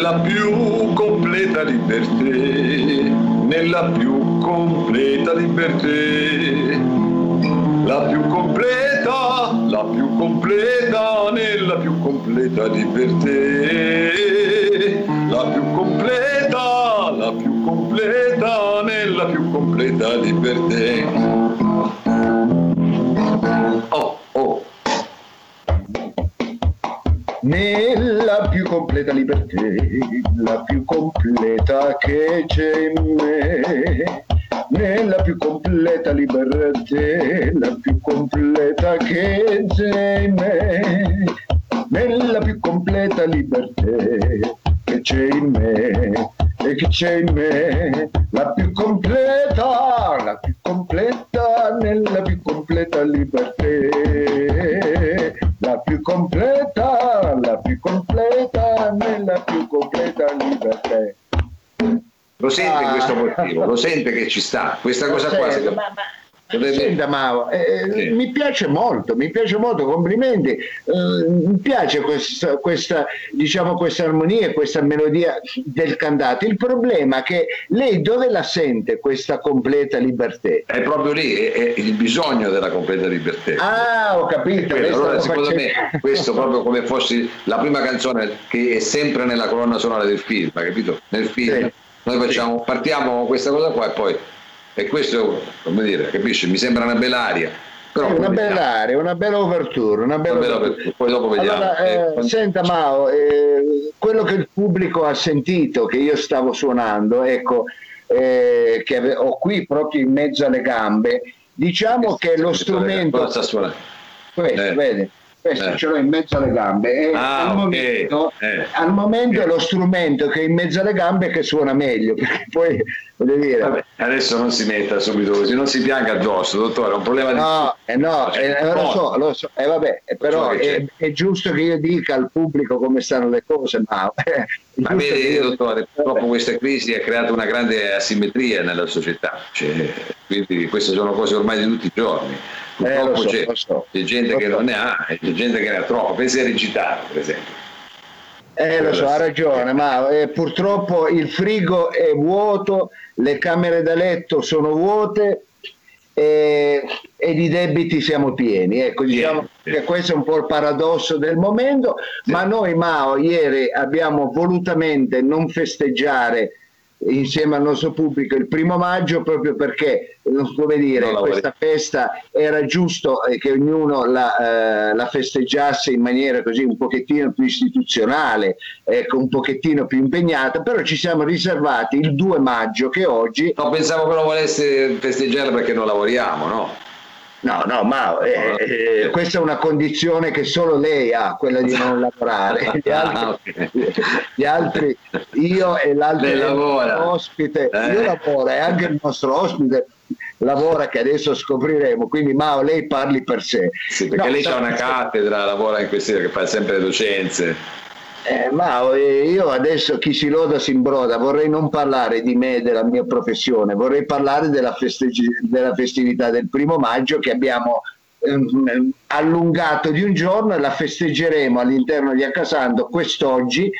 nella più completa libertà, nella più completa libertà, la più completa, la più completa, nella più completa libertà, la più completa, la più completa, nella più completa libertà. Oh, Nella più completa libertà, la più completa che c'è in me. Nella più completa libertà, la più completa che c'è in me. Nella più completa libertà che c'è in me e che c'è in me la più completa, la più completa nella più completa libertà, la più completa, la più completa nella più completa libertà. Lo sente Ah. questo motivo, lo sente che ci sta, questa cosa qua. Ma- ma- Senta Mao, eh, Sì. mi piace molto, mi piace molto, complimenti, eh, mi piace questa, questa, diciamo, questa armonia e questa melodia del cantato. Il problema è che lei dove la sente questa completa libertà? È proprio lì, è, è il bisogno della completa libertà. Ah, ho capito. Allora, secondo facendo- me, questo proprio come fossi la prima canzone che è sempre nella colonna sonora del film, capito? Nel film Sì. noi facciamo, partiamo con questa cosa qua e poi, e questo, come dire, capisci? Mi sembra una bella aria. Però poi una vediamo. bella area, una bella overture, una bella Una bella overture. poi dopo vediamo. Allora, Eh, eh, quando- senta Mao, eh, quello che il pubblico ha sentito che io stavo suonando, ecco, eh, che ho qui proprio in mezzo alle gambe, diciamo che lo strumento, sta suonando? questo, Eh. Questo Eh. ce l'ho in mezzo alle gambe, e Ah, al, ok. momento, Eh. al momento è lo strumento che è in mezzo alle gambe che suona meglio, perché poi, voglio dire... Vabbè, adesso non si metta subito così, non si pianga addosso, dottore, è un problema di... No, eh no, eh, eh, lo so, lo so, eh, vabbè, eh, però So è, è giusto che io dica al pubblico come stanno le cose, ma... Ma vede, io- dottore, purtroppo questa crisi ha creato una grande asimmetria nella società, cioè, quindi queste sono cose ormai di tutti i giorni. Eh, lo so, c'è, lo so. c'è gente Lo che so. non ne ha e c'è gente che ne ha troppo. Pensi a Recitano, per esempio. Eh, lo so, ha ragione, ma eh, purtroppo il frigo è vuoto, le camere da letto sono vuote e, e di debiti siamo pieni. Ecco, diciamo sì. che questo è un po' il paradosso del momento, ma noi Mao ieri abbiamo volutamente non festeggiare insieme al nostro pubblico il primo maggio proprio perché non come dire questa festa era giusto eh, che ognuno la, eh, la festeggiasse in maniera così un pochettino più istituzionale ecco un pochettino più impegnata però ci siamo riservati il 2 maggio che oggi No, pensavo che lo volesse festeggiare perché non lavoriamo, no? No no ma eh, eh, questa è una condizione che solo lei ha quella di non lavorare. Gli altri, Ah, ok. gli altri io e l'altro ospite. Eh. io lavoro e anche il nostro ospite lavora che adesso scopriremo. Quindi Mao lei parli per sé. Sì, perché No, lei ha una cattedra, lavora in questi che fa sempre le docenze. Eh, ma eh, io adesso chi si loda si imbroda, vorrei non parlare di me e della mia professione, vorrei parlare della, festeggi- della festività del primo maggio che abbiamo ehm, allungato di un giorno e la festeggeremo all'interno di Accasando quest'oggi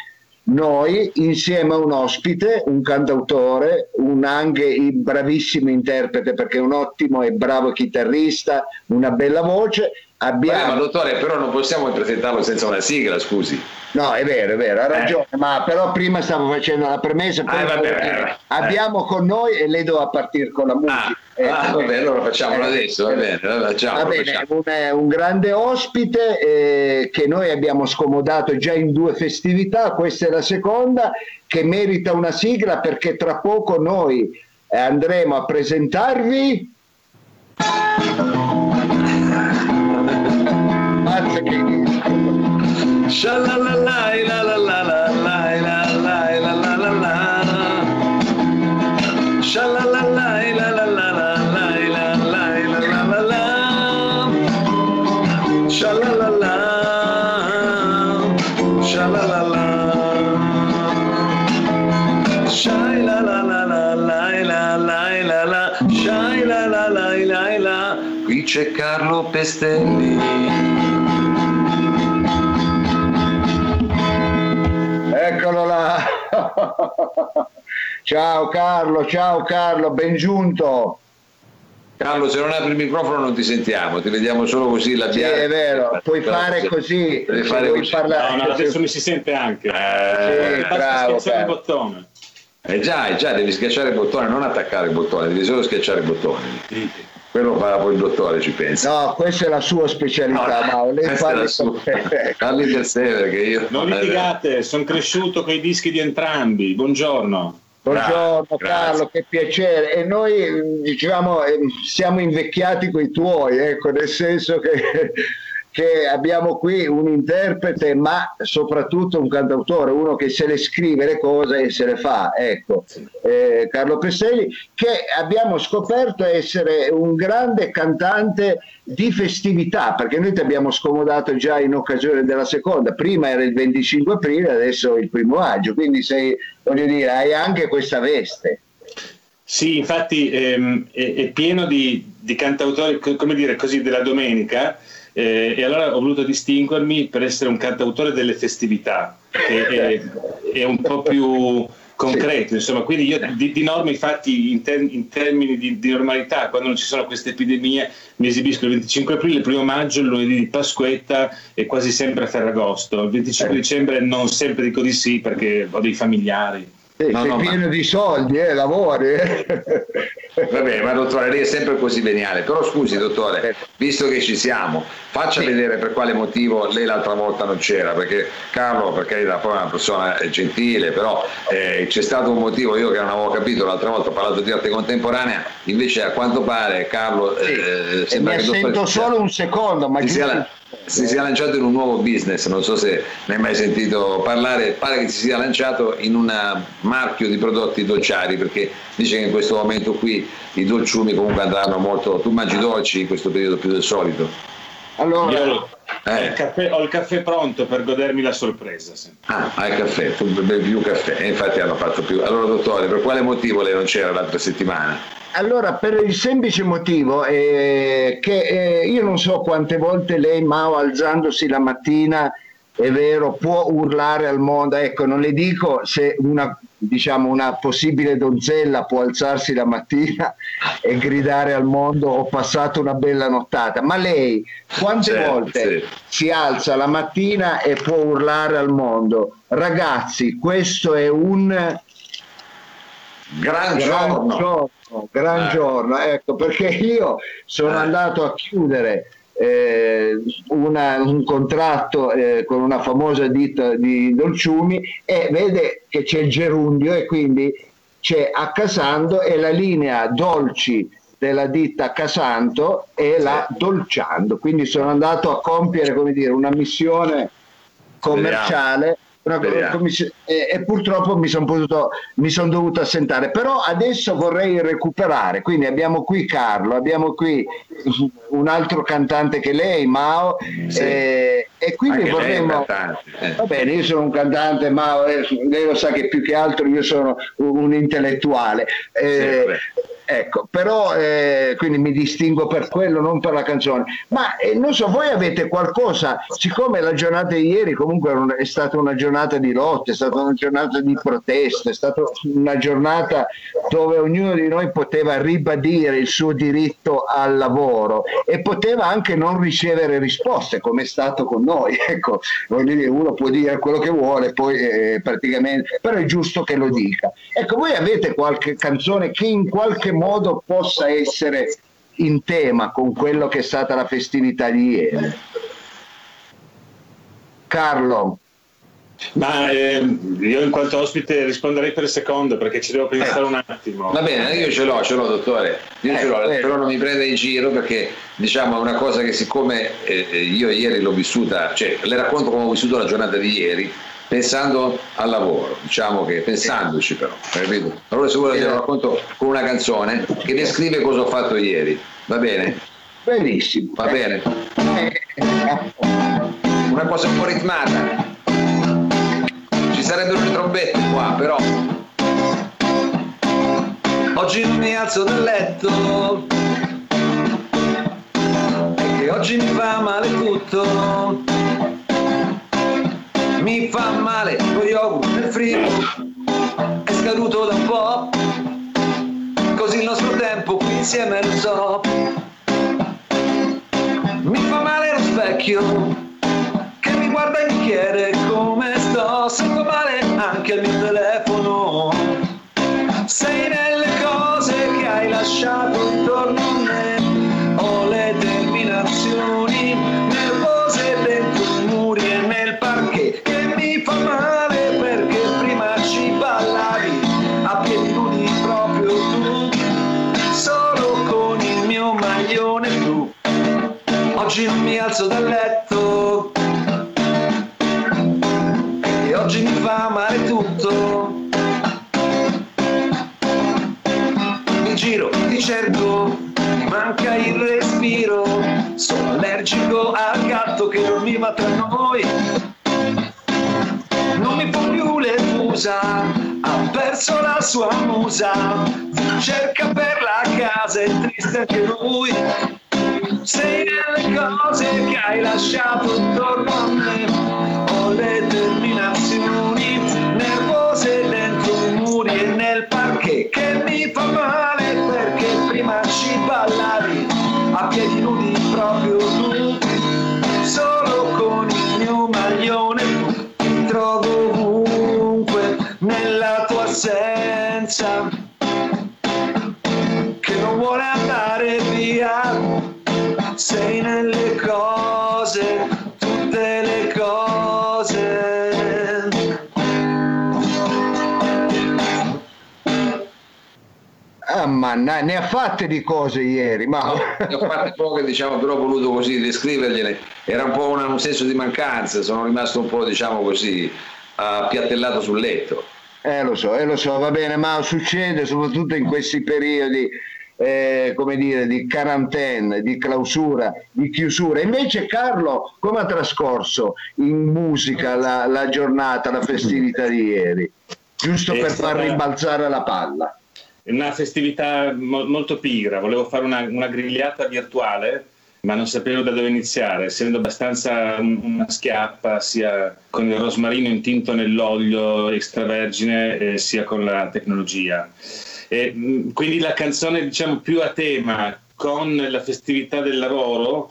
noi insieme a un ospite, un cantautore, un anche bravissimo interprete perché è un ottimo e bravo chitarrista, una bella voce. Vabbè, Abbiamo... ma dottore, però non possiamo presentarlo senza una sigla, scusi. No, è vero, è vero, ha ragione, ma però prima stavo facendo la premessa, Eh, vabbè, vabbè, vabbè. abbiamo con noi e lei doveva partire con la Ah, musica. Eh, ah, vabbè, allora facciamolo eh, adesso, va eh, bene, facciamo, Va bene, un, eh, un grande ospite eh, che noi abbiamo scomodato già in due festività, questa è la seconda, che merita una sigla perché tra poco noi eh, andremo a presentarvi... la la la la la la la la la la la. Shalalala, shalalala. Shai la la la la la la la la la. Shai la la la la la. Qui c'è Carlo Pestelli. Eccolo là. Ciao Carlo, ciao Carlo, ben giunto. Carlo, se non apri il microfono non ti sentiamo, ti vediamo solo così la Sì, è vero, puoi fare così. Vuoi così. parlare- No, no, adesso mi si sente anche. Eh, Sì, bravo, schiacciare il bottone. eh già, eh già, devi schiacciare il bottone, non attaccare il bottone, devi solo schiacciare i bottoni. Quello fa poi il dottore, ci pensa. No, questa è la sua specialità, Mauro. Lei questa è parli la sua. Parli per sé perché io... Non litigate, sono cresciuto con i dischi di entrambi. Buongiorno. Buongiorno Grazie. Carlo, che piacere. E noi diciamo eh, siamo invecchiati con i tuoi, ecco, nel senso che, che abbiamo qui un interprete, ma soprattutto un cantautore, uno che se le scrive le cose e se le fa, ecco. Eh, Carlo Pestelli, che abbiamo scoperto essere un grande cantante di festività, perché noi ti abbiamo scomodato già in occasione della seconda, prima era il 25 aprile, adesso il primo maggio, quindi sei, voglio dire, hai anche questa veste. Sì, infatti ehm, è, è pieno di, di cantautori, co- come dire così, della domenica. Eh, e allora ho voluto distinguermi per essere un cantautore delle festività, che è, è un po' più concreto, insomma, quindi io di, di norma infatti in, ter- in termini di, di normalità, quando non ci sono queste epidemie, mi esibisco il 25 aprile, il primo maggio, il lunedì di Pasquetta e quasi sempre a Ferragosto. Il 25 dicembre non sempre dico di sì perché ho dei familiari. Sì, No, sei no, ma- pieno di soldi, eh, lavori. eh. Vabbè, ma dottore, lei è sempre così veniale. Però scusi, dottore, visto che ci siamo, faccia Sì. vedere per quale motivo lei l'altra volta non c'era, perché Carlo, per carità, poi è una persona eh, gentile, però eh, c'è stato un motivo, io che non avevo capito l'altra volta, ho parlato di arte contemporanea, invece a quanto pare Carlo Sì. eh, e mi sembra si sia- solo un secondo, ma si sia, si sia lanciato in un nuovo business, non so se ne hai mai sentito parlare, pare che si sia lanciato in un marchio di prodotti dolciari perché dice che in questo momento qui i dolciumi comunque andranno molto, tu mangi dolci in questo periodo più del solito. Allora, Io ho, Eh. il caffè, ho il caffè pronto per godermi la sorpresa. sempre. Ah, hai il caffè, tu bevi più caffè, e infatti hanno fatto più. Allora dottore, per quale motivo lei non c'era l'altra settimana? allora, per il semplice motivo eh, che eh, io non so quante volte lei, Mao, alzandosi la mattina, è vero, può urlare al mondo. Ecco, non le dico se una, diciamo, una possibile donzella può alzarsi la mattina e gridare al mondo ho passato una bella nottata, ma lei quante Certo, volte sì. si alza la mattina e può urlare al mondo, ragazzi, questo è un Gran, gran giorno! giorno, gran Eh. giorno, ecco perché io sono Eh. andato a chiudere eh, una- un contratto eh, con una famosa ditta di dolciumi e vede che c'è il gerundio e quindi c'è Accasando e la linea dolci della ditta Accasanto e la Dolciando, quindi sono andato a compiere come dire, una missione commerciale una- Speriamo. commiss- e, e purtroppo mi sono potuto mi sono dovuto assentare però adesso vorrei recuperare quindi abbiamo qui Carlo abbiamo qui un altro cantante che lei Mao Sì. eh, e quindi Anche vorremmo eh. Va bene, io sono un cantante, ma eh, lei lo sa che più che altro io sono un, intellettuale. Eh, Sempre. Ecco, però eh, quindi mi distingo per quello, non per la canzone. Ma eh, non so, voi avete qualcosa, siccome la giornata di ieri comunque è stata una giornata di lotte, è stata una giornata di proteste, è stata una giornata dove ognuno di noi poteva ribadire il suo diritto al lavoro e poteva anche non ricevere risposte, come è stato con noi. Ecco, uno può dire quello che vuole, poi eh, praticamente, però è giusto che lo dica. Ecco, voi avete qualche canzone che in qualche modo possa essere in tema con quello che è stata la festività di ieri? Carlo, Ma ehm, io in quanto ospite risponderei per secondo perché ci devo pensare un attimo. Va bene, io ce l'ho, ce l'ho dottore, io Eh, ce l'ho, vero. però non mi prende in giro perché diciamo è una cosa che siccome eh, eh, io ieri l'ho vissuta, cioè le racconto come ho vissuto la giornata di ieri, pensando al lavoro, diciamo che pensandoci però, capito? Allora se vuole glielo racconto con una canzone che descrive cosa ho fatto ieri, va bene? benissimo. Va bene? Una cosa un po' ritmata. Ci sarebbero le trombette qua, però. Oggi non mi alzo dal letto. Che oggi mi fa male tutto. Mi fa male lo yogurt nel frigo. è scaduto da un po', così il nostro tempo qui insieme lo so. Mi fa male lo specchio che mi guarda e mi chiede come sto, sento male alzo dal letto e oggi mi fa male tutto. Mi giro, ti cerco, mi manca il respiro, sono allergico al gatto che dormiva tra noi. Non mi può più le fusa, ha perso la sua musa, cerca per la casa, è triste anche lui. Sei nelle cose che hai lasciato intorno a me, ho le terminazioni nervose dentro i muri e nel parquet che mi fa male perché prima ci ballavi Manna, ne ha fatte di cose ieri, ma... No, ne ho fatte poche, diciamo, però ho voluto così descrivergliele. Era un po' una- un senso di mancanza, sono rimasto un po', diciamo così, appiattellato sul letto. Eh lo so, eh lo so, va bene, ma succede soprattutto in questi periodi, eh, come dire, di quarantena, di clausura, di chiusura. Invece Carlo, come ha trascorso in musica la, la giornata, la festività di ieri? Giusto È per far rimbalzare la palla. Una festività mo- molto pigra, volevo fare una, una grigliata virtuale, ma non sapevo da dove iniziare, essendo abbastanza un- una schiappa sia con il rosmarino intinto nell'olio extravergine eh, sia con la tecnologia. E, mh, quindi la canzone diciamo più a tema con la festività del lavoro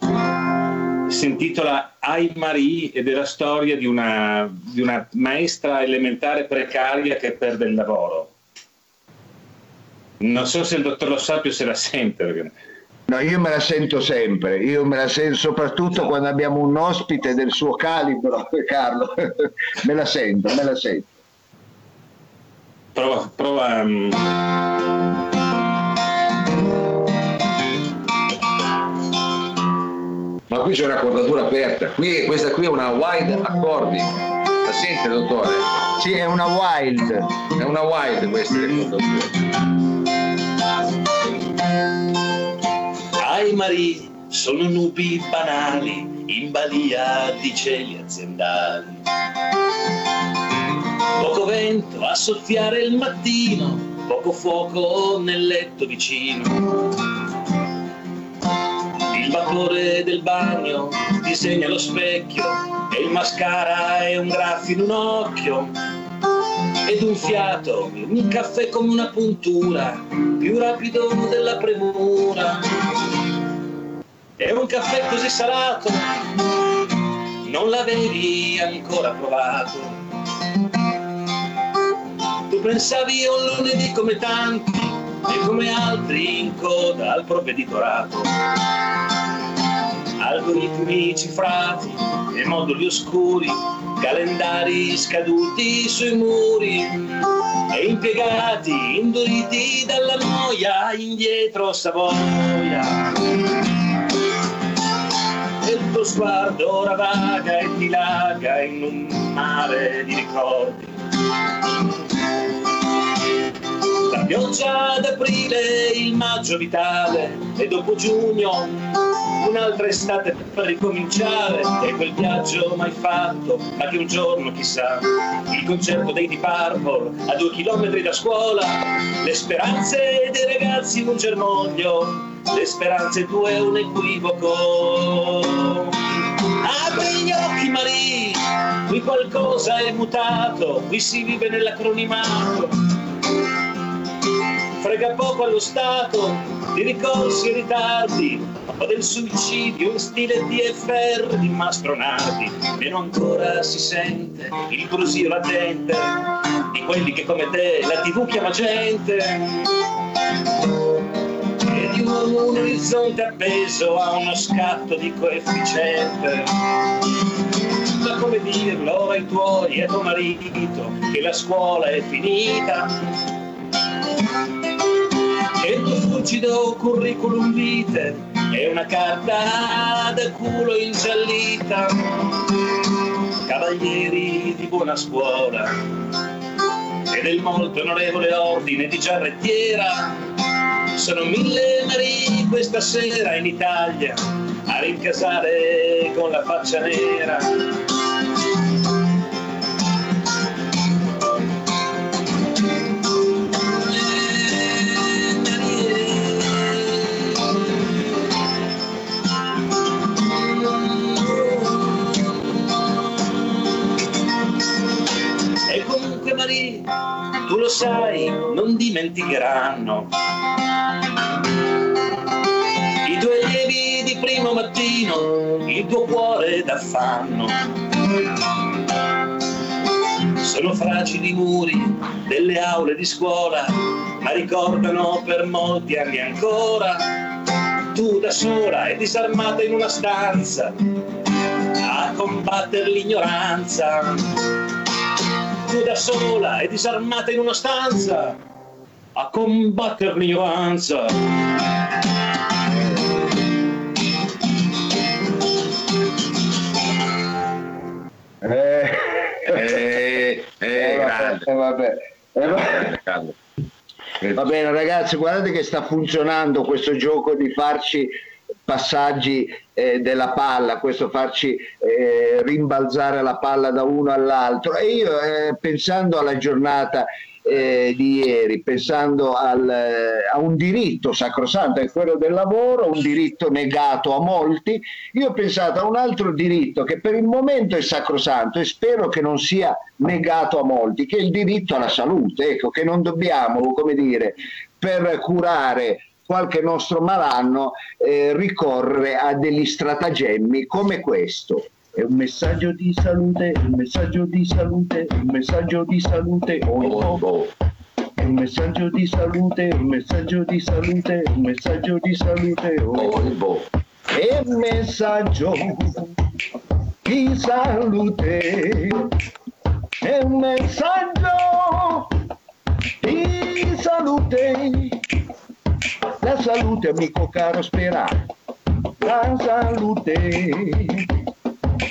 si intitola Ai Marie ed è la storia di una, di una maestra elementare precaria che perde il lavoro. Non so se il dottor Lo Sapio se la sente. Perché... No, io me la sento sempre, io me la sento soprattutto quando abbiamo un ospite del suo calibro, Carlo, me la sento, me la sento. Prova, prova. mm, Ma qui c'è un'accordatura aperta, qui, questa qui è una wide accordi. La sente, dottore? Sì, è una wild. È una wide questa accordatura. Mari sono nubi banali in balia di cieli aziendali. Poco vento a soffiare il mattino, poco fuoco nel letto vicino. Il vapore del bagno disegna lo specchio e il mascara è un graffio in un occhio. Ed un fiato, un caffè come una puntura, più rapido della premura. È un caffè così salato, non l'avevi ancora provato. Tu pensavi un lunedì come tanti e come altri in coda al provveditorato. Algoritmi cifrati e moduli oscuri, calendari scaduti sui muri e impiegati induriti dalla noia indietro Savoia e il tuo sguardo ora vaga e dilaga in un mare di ricordi. La pioggia d'aprile, il maggio vitale e dopo giugno un'altra estate per ricominciare e quel viaggio mai fatto, ma che un giorno chissà, il concerto dei Deep Purple a due chilometri da scuola, le speranze dei ragazzi in un germoglio, le speranze tue un equivoco. Apri gli occhi Marie, qui qualcosa è mutato, qui si vive nell'acronimato. Frega poco allo Stato di ricorsi e ritardi, o del suicidio in stile DFR di Mastronardi. Meno ancora si sente il brusio latente di quelli che come te la TV chiama gente e di un orizzonte appeso a uno scatto di coefficiente. Ma come dirlo ai tuoi e a tuo marito che la scuola è finita? Fulgido curriculum vitae è una carta da culo ingiallita. Cavalieri di buona scuola e del molto onorevole ordine di giarrettiera. Sono mille marì questa sera in Italia a rincasare con la faccia nera. Marie, tu lo sai, non dimenticheranno i tuoi allievi di primo mattino, il tuo cuore d'affanno. Sono fragili muri delle aule di scuola, ma ricordano per molti anni ancora. Tu da sola e disarmata in una stanza, a combattere l'ignoranza tu da sola e disarmata in una stanza a combattere l'ignoranza. Eh, Eh, eh, eh, vabbè, eh, vabbè. Eh, vabbè. Va bene ragazzi, guardate che sta funzionando questo gioco di farci passaggi eh, della palla, questo farci eh, rimbalzare la palla da uno all'altro. E io eh, pensando alla giornata eh, di ieri, pensando al, eh, a un diritto sacrosanto, è quello del lavoro, un diritto negato a molti, io ho pensato a un altro diritto che per il momento è sacrosanto e spero che non sia negato a molti, che è il diritto alla salute, ecco, che non dobbiamo, come dire, per curare qualche nostro malanno eh, ricorrere a degli stratagemmi come questo. È un messaggio di salute, un messaggio di salute, un messaggio di salute. Oh, Oh, oh. oh. È un messaggio di salute, un messaggio di salute, un messaggio di salute. Oh, Oh, boh. È un messaggio di salute. È un messaggio di salute. La salute, amico caro, spera. La salute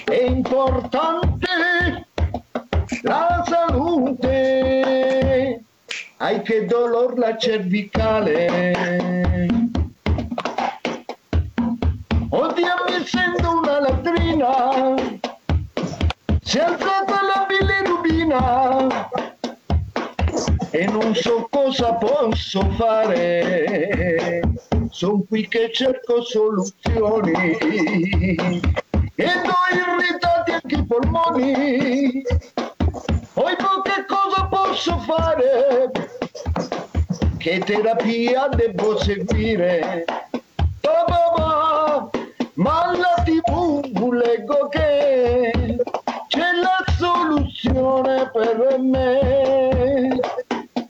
è importante. La salute. Hai che dolor la cervicale. Oddio mi sento una latrina, si è alzata la bilirubina e non so cosa posso fare, sono qui che cerco soluzioni e ho irritati anche i polmoni, poi che cosa posso fare? Che terapia devo seguire? Ba ba ma alla tv leggo che c'è la soluzione per me.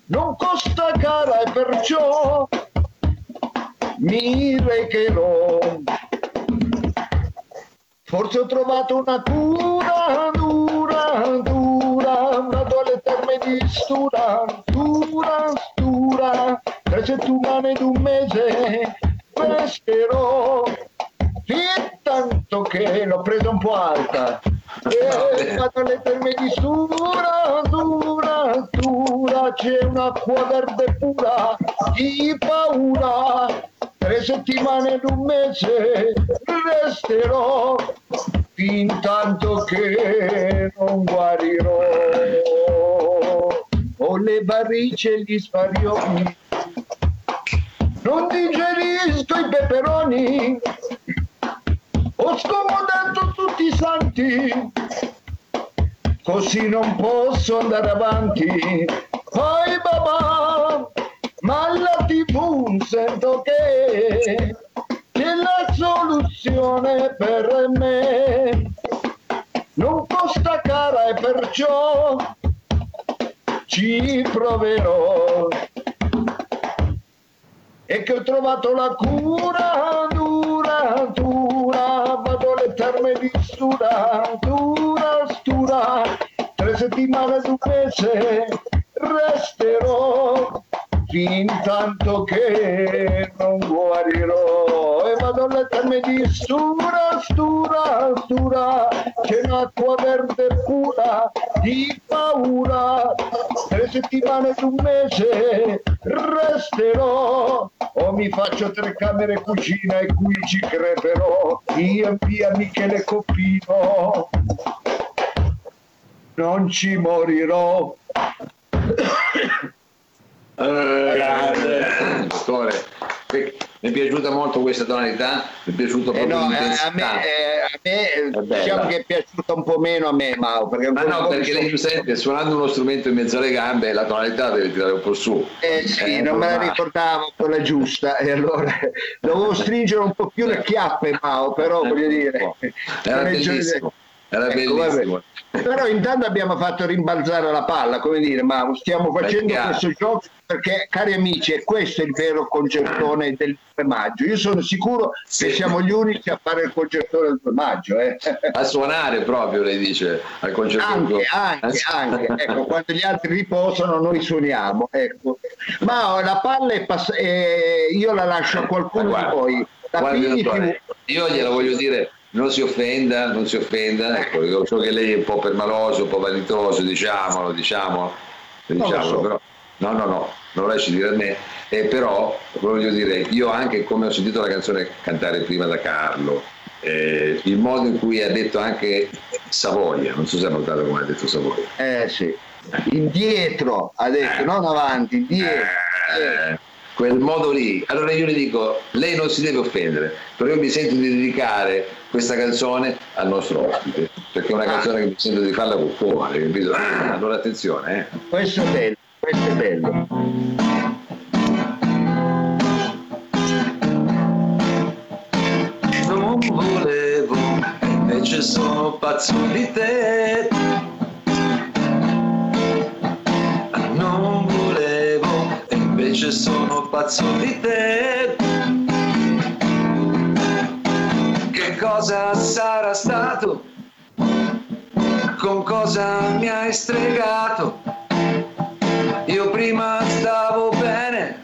Non costa cara e perciò mi recherò. Forse ho trovato una cura dura, dura, una duale terme di stura, dura, stura, tre settimane ed un mese resterò, fin tanto che l'ho presa un po' alta. E ho fatto le terme di stura, dura, dura, c'è un'acqua verde pura, di paura, tre settimane ed un mese resterò fin tanto che non guarirò. Ho le varici e gli sfarioni, non digerisco i peperoni, Ho scomodato tutti i santi, così non posso andare avanti. Poi babà, ma alla tv sento che c'è la soluzione per me. Non costa cara e perciò ci proverò. E che ho trovato la cura dura, dura, vado alle terme di stura, dura, stura, tre settimane un mese resterò fin tanto che non guarirò. E vado alle terme di stura, stura, stura, c'è un'acqua verde pura di paura, tre settimane ad un mese resterò. O mi faccio tre camere cucina e qui ci creperò. Io e via Michele Coppino. Non ci morirò Grande. Dottore, mi è piaciuta molto questa tonalità, mi è piaciuto Eh proprio no, eh, a l'intensità. me, eh, a me, eh, diciamo che è piaciuta un po' meno a me Mao perché Ma no, perché lei sente, suonando uno strumento in mezzo alle gambe, la tonalità deve tirare un po' su. Eh sì, Eh, non me la ricordavo quella giusta e allora dovevo stringere un po' più le chiappe Mao, però voglio dire... Era bellissimo, era Ecco, bellissimo. vabbè. Però intanto abbiamo fatto rimbalzare la palla, come dire, ma stiamo facendo chiaro. questo gioco perché, cari amici, è questo il vero concertone del 2 maggio. Io sono sicuro Sì. che siamo gli unici a fare il concertone del 2 maggio. Eh. A suonare proprio, lei dice, al concerto. Anche, anche, anche. Ecco, quando gli altri riposano noi suoniamo. Ecco. Ma la palla è pass- eh, io la lascio a qualcuno Ma di guarda, voi. Dottore, TV. io glielo voglio dire, non si offenda, non si offenda, ecco, io so che lei è un po' permaloso, un po' vanitoso, diciamolo, diciamolo, diciamolo, so. però, no, no, no, non lo lasci dire a me, eh, però voglio dire, io anche come ho sentito la canzone cantare prima da Carlo, eh, il modo in cui ha detto anche Savoia, non so se ha notato come ha detto Savoia. Eh sì. Indietro, ha detto, non avanti, indietro. Eh, quel modo lì. Allora io le dico, lei non si deve offendere, però io mi sento di dedicare questa canzone al nostro ospite, perché è una canzone che mi sento di farla con cuore, capito? Ah, allora attenzione, eh. Questo è bello, questo è bello. non volevo, invece sono pazzo di te. Invece sono pazzo di te. Che cosa sarà stato? Con cosa mi hai stregato? Io prima stavo bene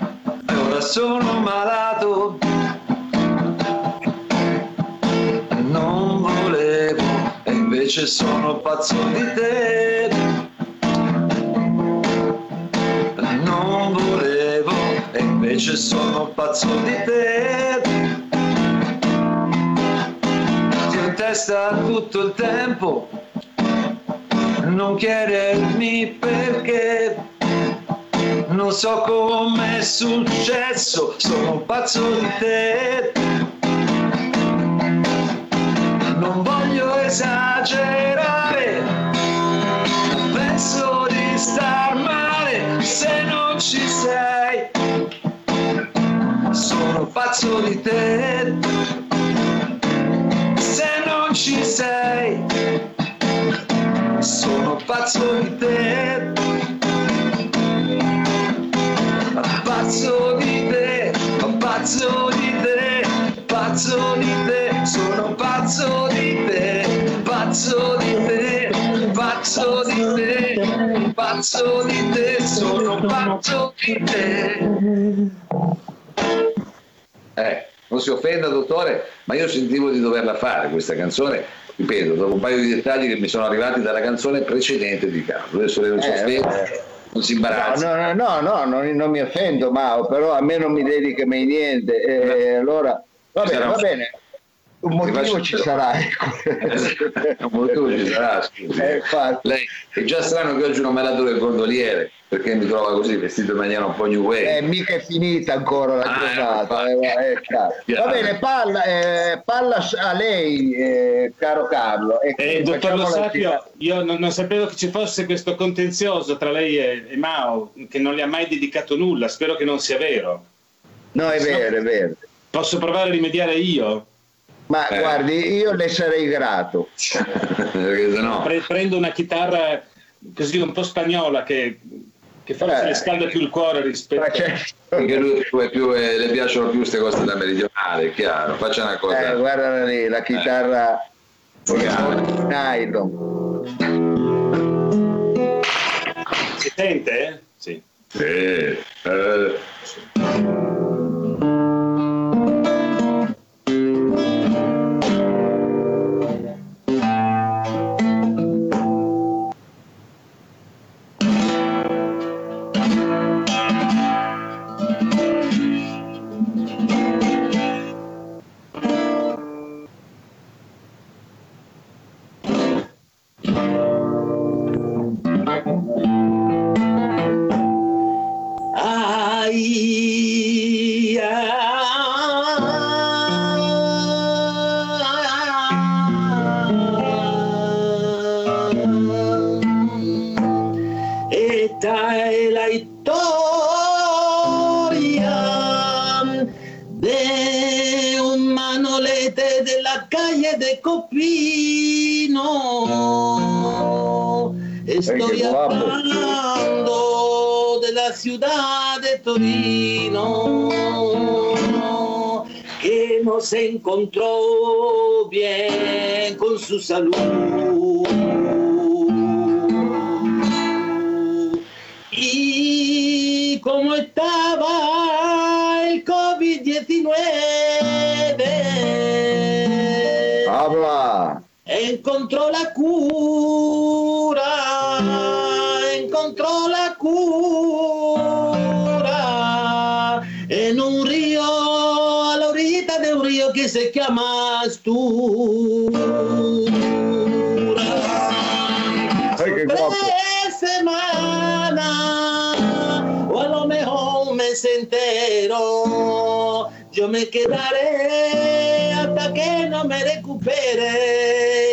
e ora sono malato. Non volevo e invece sono pazzo di te. Non volevo invece sono pazzo di te. Ti in testa tutto il tempo, non chiedermi perché. Non so come è successo, sono pazzo di te. Non voglio esagerare, penso di star male se non Pazzo di te, se non ci sei. Sono pazzo di te, pazzo di te, pazzo di te, pazzo di te, sono pazzo di te, pazzo di te, pazzo di te, pazzo di te, sono pazzo di te. Eh, non si offenda dottore, ma io sentivo di doverla fare questa canzone, ripeto, dopo un paio di dettagli che mi sono arrivati dalla canzone precedente di Carlo. Adesso non si Eh, non si No, imbarazza. no, no, no, non, non mi offendo, Mao, però a me non mi dedica mai niente. eh, allora, va bene, va bene. Un motivo ci sarà. Ecco. un motivo ci sarà, scusi. Eh, Lei è già strano che oggi non me la do il gondoliere perché mi trova così vestito in maniera un po' new wave. Eh, mica è finita ancora la ah, giornata. Eh, eh, Va bene, palla, eh, palla a lei, eh, caro Carlo. Eh, dottor Lo Sapio, io non, non, sapevo che ci fosse questo contenzioso tra lei e, e, Mao, che non le ha mai dedicato nulla, spero che non sia vero. No, è vero, è vero. Posso provare a rimediare io? Ma eh. guardi, io le sarei grato. Pre- prendo una chitarra così un po' spagnola che che forse eh, le scalda più il cuore rispetto a certo. perché lui è più, eh, le piacciono più queste cose da meridionale chiaro faccia una cosa eh, guarda lì la chitarra eh. nylon si sente? sì, sì. Eh. Estoy hablando de la ciudad de Torino que no se encontró bien con su salud. Encontró la cura cura en un río, a la orilla de un río que se llama Astura. Tres semanas, o a lo mejor me entero, yo me quedaré hasta que no me recupere.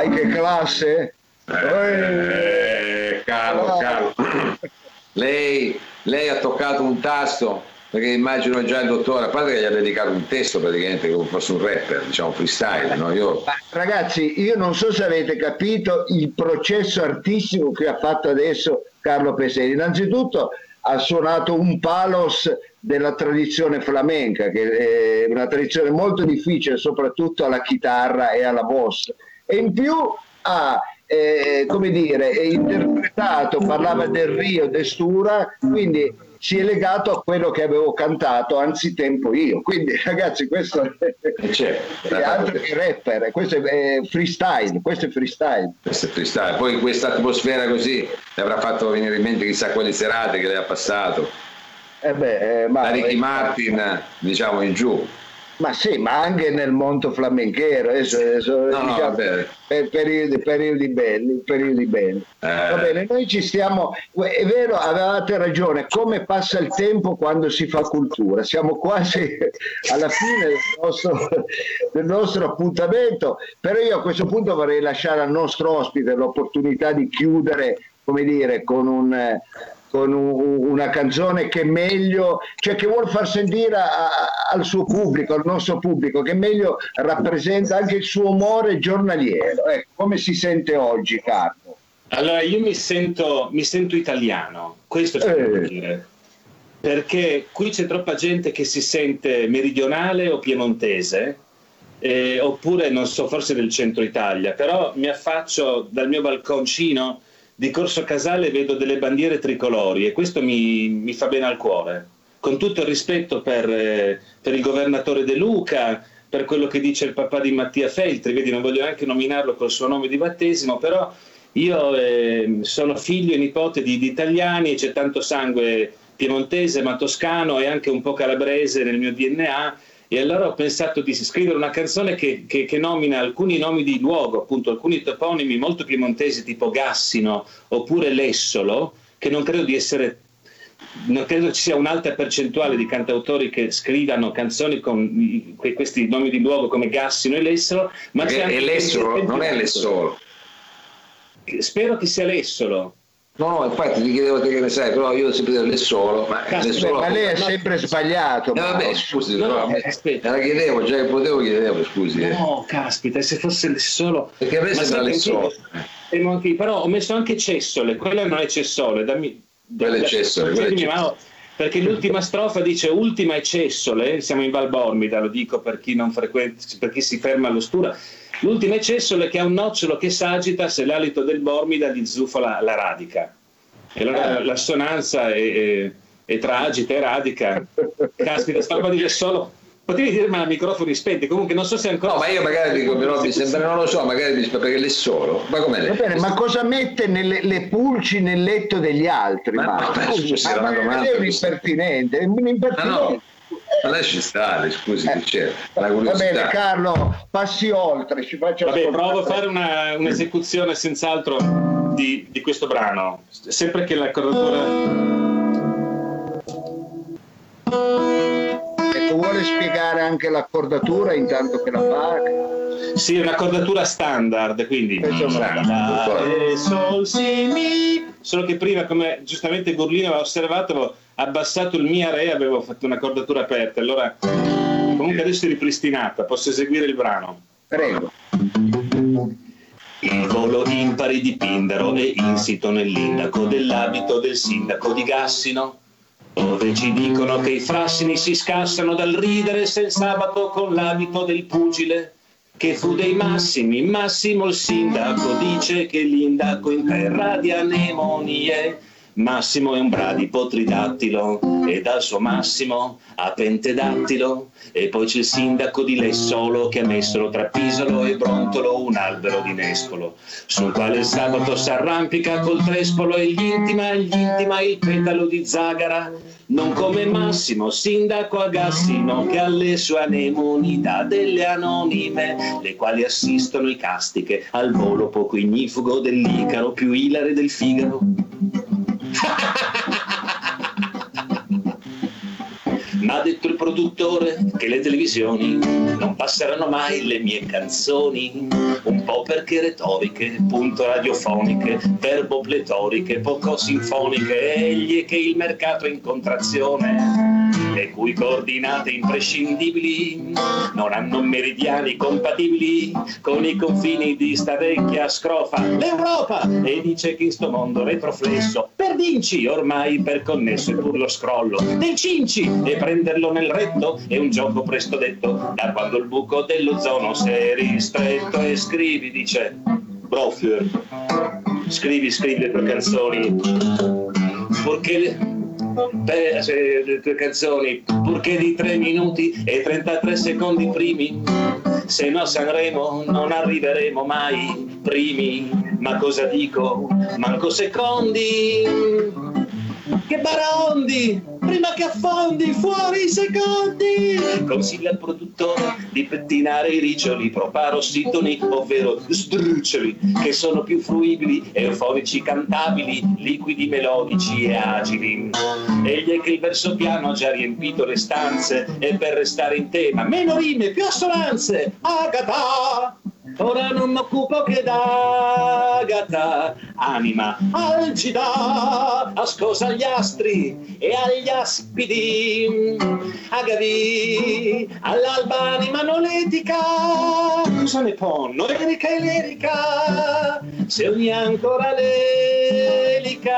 Hai che classe? Eh, caro, caro. Lei, lei ha toccato un tasto perché immagino già il dottore, a parte che gli ha dedicato un testo praticamente come fosse un rapper, diciamo freestyle. No? Io... Ragazzi, io non so se avete capito il processo artistico che ha fatto adesso Carlo Peseri. Innanzitutto ha suonato un palos della tradizione flamenca, che è una tradizione molto difficile, soprattutto alla chitarra e alla voce. E in più ha eh, come dire, interpretato, parlava del Rio d'Estura, quindi si è legato a quello che avevo cantato anzitempo io. Quindi ragazzi, questo è, certo, è altro che rapper, questo è freestyle, questo è freestyle. Questo è freestyle. Poi questa atmosfera così le avrà fatto venire in mente chissà quelle serate che lei ha passato eh beh, eh, ma, da Ricky Martin, diciamo in giù. Ma sì, ma anche nel mondo flamenchero, adesso, adesso no, diciamo, per, periodi, periodi, belli, periodi belli. Eh. Va bene, noi ci stiamo, è vero, avevate ragione, come passa il tempo quando si fa cultura, siamo quasi alla fine del nostro, del nostro appuntamento, però io a questo punto vorrei lasciare al nostro ospite l'opportunità di chiudere, come dire, con un con un, una canzone che meglio, cioè che vuol far sentire a, a, al suo pubblico, al nostro pubblico, che meglio rappresenta anche il suo umore giornaliero. Ecco, come si sente oggi, Carlo? Allora, io mi sento, mi sento italiano, questo ci eh. dire. Perché qui c'è troppa gente che si sente meridionale o piemontese, eh, oppure non so, forse del centro Italia, però mi affaccio dal mio balconcino di Corso Casale vedo delle bandiere tricolori e questo mi, mi fa bene al cuore. Con tutto il rispetto per, eh, per il governatore De Luca, per quello che dice il papà di Mattia Feltri, vedi non voglio neanche nominarlo col suo nome di battesimo, però io eh, sono figlio e nipote di, di italiani, c'è tanto sangue piemontese, ma toscano e anche un po' calabrese nel mio DNA e allora ho pensato di scrivere una canzone che, che, che, nomina alcuni nomi di luogo, appunto alcuni toponimi molto piemontesi tipo Gassino oppure Lessolo, che non credo di essere non credo ci sia un'alta percentuale di cantautori che scrivano canzoni con questi nomi di luogo come Gassino e Lessolo, ma c'è anche Lessolo, non è Lessolo. Spero che sia Lessolo. No, infatti ti chiedevo te che ne sai, però io ho sempre detto solo, ma, solo, ma lei è sempre no, sbagliato. Eh, vabbè, scusi, no, no, me, me la chiedevo, già che potevo chiedevo, scusi. Eh. No, caspita, se fosse solo... Perché a me sembra Lessolo. Eh, però ho messo anche Cessole, quella non è Cessole, dammi... Quella è Cessole, quella è Cessole. Perché l'ultima strofa dice ultima è Cessole, siamo in Valbormida, lo dico per chi non frequenta, per chi si ferma all'ostura. L'ultima è Cessole che ha un nocciolo che s'agita se l'alito del Bormida gli zuffa la radica. E allora eh. l'assonanza è, è, è tragica, e radica. Caspita, sta roba dire solo potevi dirmela a microfoni spenti comunque non so se ancora no ma io magari dico però mi sembra non lo so magari mi perché l'è solo. Ma com'è? Va bene, ma cosa mette nelle, le pulci nel letto degli altri ma, ma, ma, scusi, ma, ma, ma è un impertinente è un impertinente ah, no. Ma lasci stare, scusi, eh, c'è la Va bene, Carlo, passi oltre, ci faccia Vabbè, provo a fare una, un'esecuzione senz'altro di, di, questo brano. Sempre che la vuole spiegare anche l'accordatura intanto che la fa? Sì, è un'accordatura standard, quindi sol, si, mi. Solo che prima, come giustamente Gurlino aveva osservato, avevo abbassato il mia re, avevo fatto un'accordatura aperta. Allora, comunque adesso è ripristinata, posso eseguire il brano. Prego. Il volo impari di Pindaro è insito nell'indaco dell'abito del sindaco di Gassino, dove ci dicono che i frassini si scassano dal ridere se il sabato con l'abito del pugile che fu dei massimi, Massimo il sindaco dice che l'indaco in terra di anemonie. Massimo è un bradipo tridattilo e dal suo Massimo a pentedattilo e poi c'è il sindaco di Lessolo che ha messo tra Pisolo e Brontolo un albero di nespolo sul quale il sabato s'arrampica col trespolo e gli intima, gli intima il petalo di zagara non come Massimo, sindaco Agassino, che alle sue anemoni dà delle anonime, le quali assistono i castiche al volo poco ignifugo dell'Icaro, più ilare del Figaro. Ma ha detto il produttore che le televisioni non passeranno mai le mie canzoni, un po' perché retoriche, punto radiofoniche, verbo pletoriche, poco sinfoniche, egli che il mercato è in contrazione le cui coordinate imprescindibili non hanno meridiani compatibili con i confini di sta vecchia scrofa. l'Europa! E dice che in sto mondo retroflesso per vinci ormai per connesso e pur lo scrollo. Del cinci! E prenderlo nel retto è un gioco presto detto da quando il buco dell'ozono si è ristretto e scrivi dice Brofier scrivi scrivi le tue canzoni. Perché per le tue canzoni, purché di 3 minuti e 33 secondi primi. Se no Sanremo non arriveremo mai primi, ma cosa dico? Manco secondi che baraondi, prima che affondi, fuori i secondi. Consiglia al produttore di pettinare i riccioli, proparossitoni, ovvero sdruccioli, che sono più fruibili, euforici cantabili, liquidi melodici e agili. Egli è che il verso piano ha già riempito le stanze, e per restare in tema, meno rime, più assonanze. Agata! Ora non mi occupo che d'agata, anima algida, ascosa agli astri e agli aspidi, agavi, all'alba anima noletica, cosa ne ponno, erica e lerica, se ogni ancora l'elica.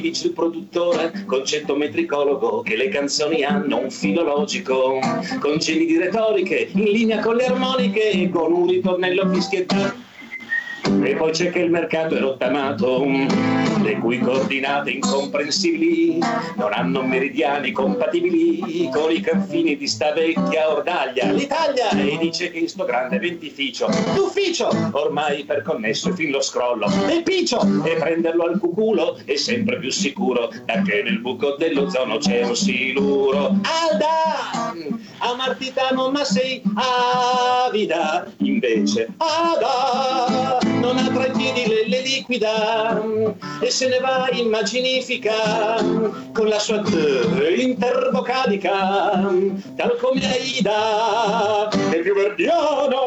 Dice il produttore, concetto metricologo, che le canzoni hanno un filologico, con cenni di retoriche, in linea con le armoniche e con un ritornello fischiettato. E poi c'è che il mercato è rottamato le cui coordinate incomprensibili non hanno meridiani compatibili con i confini di sta vecchia ordaglia. L'Italia e dice che in sto grande ventificio, d'ufficio, ormai per connesso e fin lo scrollo, e piccio, e prenderlo al cuculo è sempre più sicuro, da che nel buco dell'ozono c'è un siluro. Alda! Amartitano ma sei avida, invece Ada ha tra i piedi le, le liquida e se ne va immaginifica con la sua t intervocalica tal come Aida e più verdiano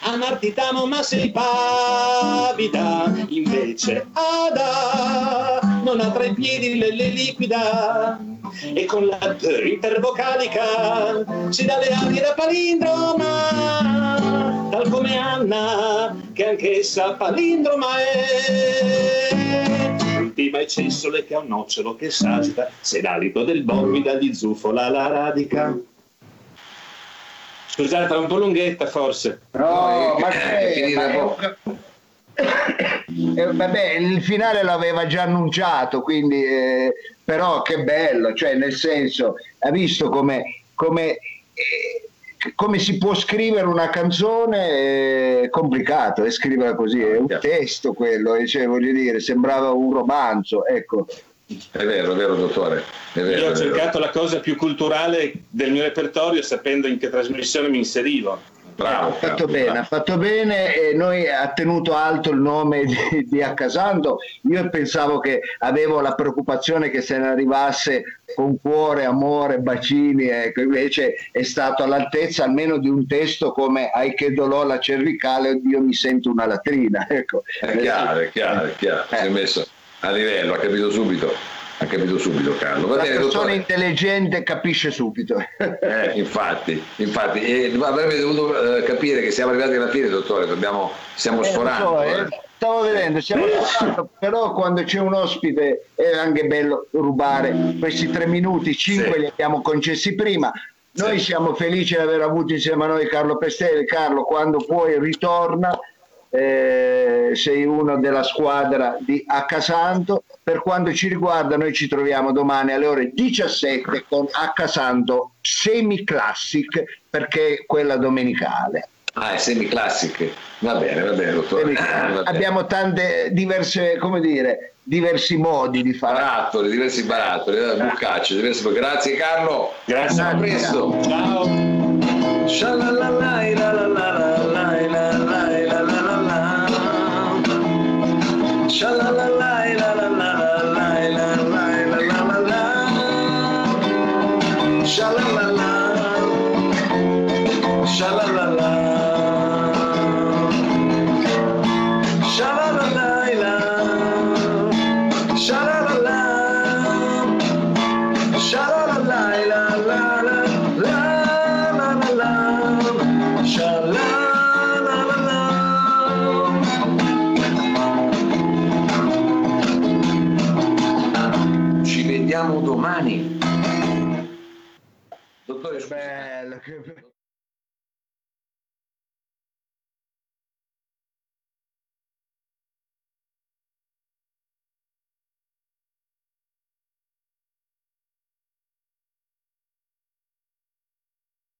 amarti t'amo ma sei pavida invece Ada non ha tra i piedi le, le liquida e con la t intervocalica si dà le ali da palindroma tal come Anna che anch'essa palindroma è ultima eccessole che ha un nocciolo che s'agita se l'alito del bombida di zuffola la radica Scusate, era un po' lunghetta forse. No, No, ma è che, finita ma- poco. Eh, vabbè, il finale l'aveva già annunciato, quindi eh, però che bello, cioè nel senso, ha visto come, come, eh, come si può scrivere una canzone, è complicato, è scriverla così, è un testo quello, e cioè, voglio dire, sembrava un romanzo, ecco. È vero, è vero, dottore. È vero, Io ho cercato la cosa più culturale del mio repertorio sapendo in che trasmissione mi inserivo. Bravo, Ha fatto bravo, bene, ha bravo. fatto bene e noi ha tenuto alto il nome di, di Accasando. Io pensavo che avevo la preoccupazione che se ne arrivasse con cuore, amore, bacini, ecco, invece è stato all'altezza almeno di un testo come Ai che dolò la cervicale, io mi sento una latrina. Ecco. È chiaro, è chiaro, è chiaro. Eh. Si è messo a livello, ha capito subito. Ha capito subito Carlo. Va La bene, persona dottore. intelligente capisce subito. Eh, infatti, infatti. E avrebbe dovuto eh, capire che siamo arrivati alla fine, dottore, dobbiamo, stiamo Eh, sforando. so, eh. eh, stavo vedendo, stiamo lavorando, però quando c'è un ospite è anche bello rubare questi tre minuti, cinque Sì. li abbiamo concessi prima. Noi Sì. siamo felici di aver avuto insieme a noi Carlo Pestelli. Carlo, quando puoi ritorna, eh, sei uno della squadra di Accasanto. Per quanto ci riguarda, noi ci troviamo domani alle ore 17 con Accasanto Semi Classic perché è quella domenicale. Ah, è semi-classic. Va bene, va bene, dottore. Va bene. abbiamo tante diverse, come dire, diversi modi di fare. barattoli, diversi barattoli, eh, bucacce, diversi... Grazie Carlo. Grazie. A presto. Ciao. Shalalalai,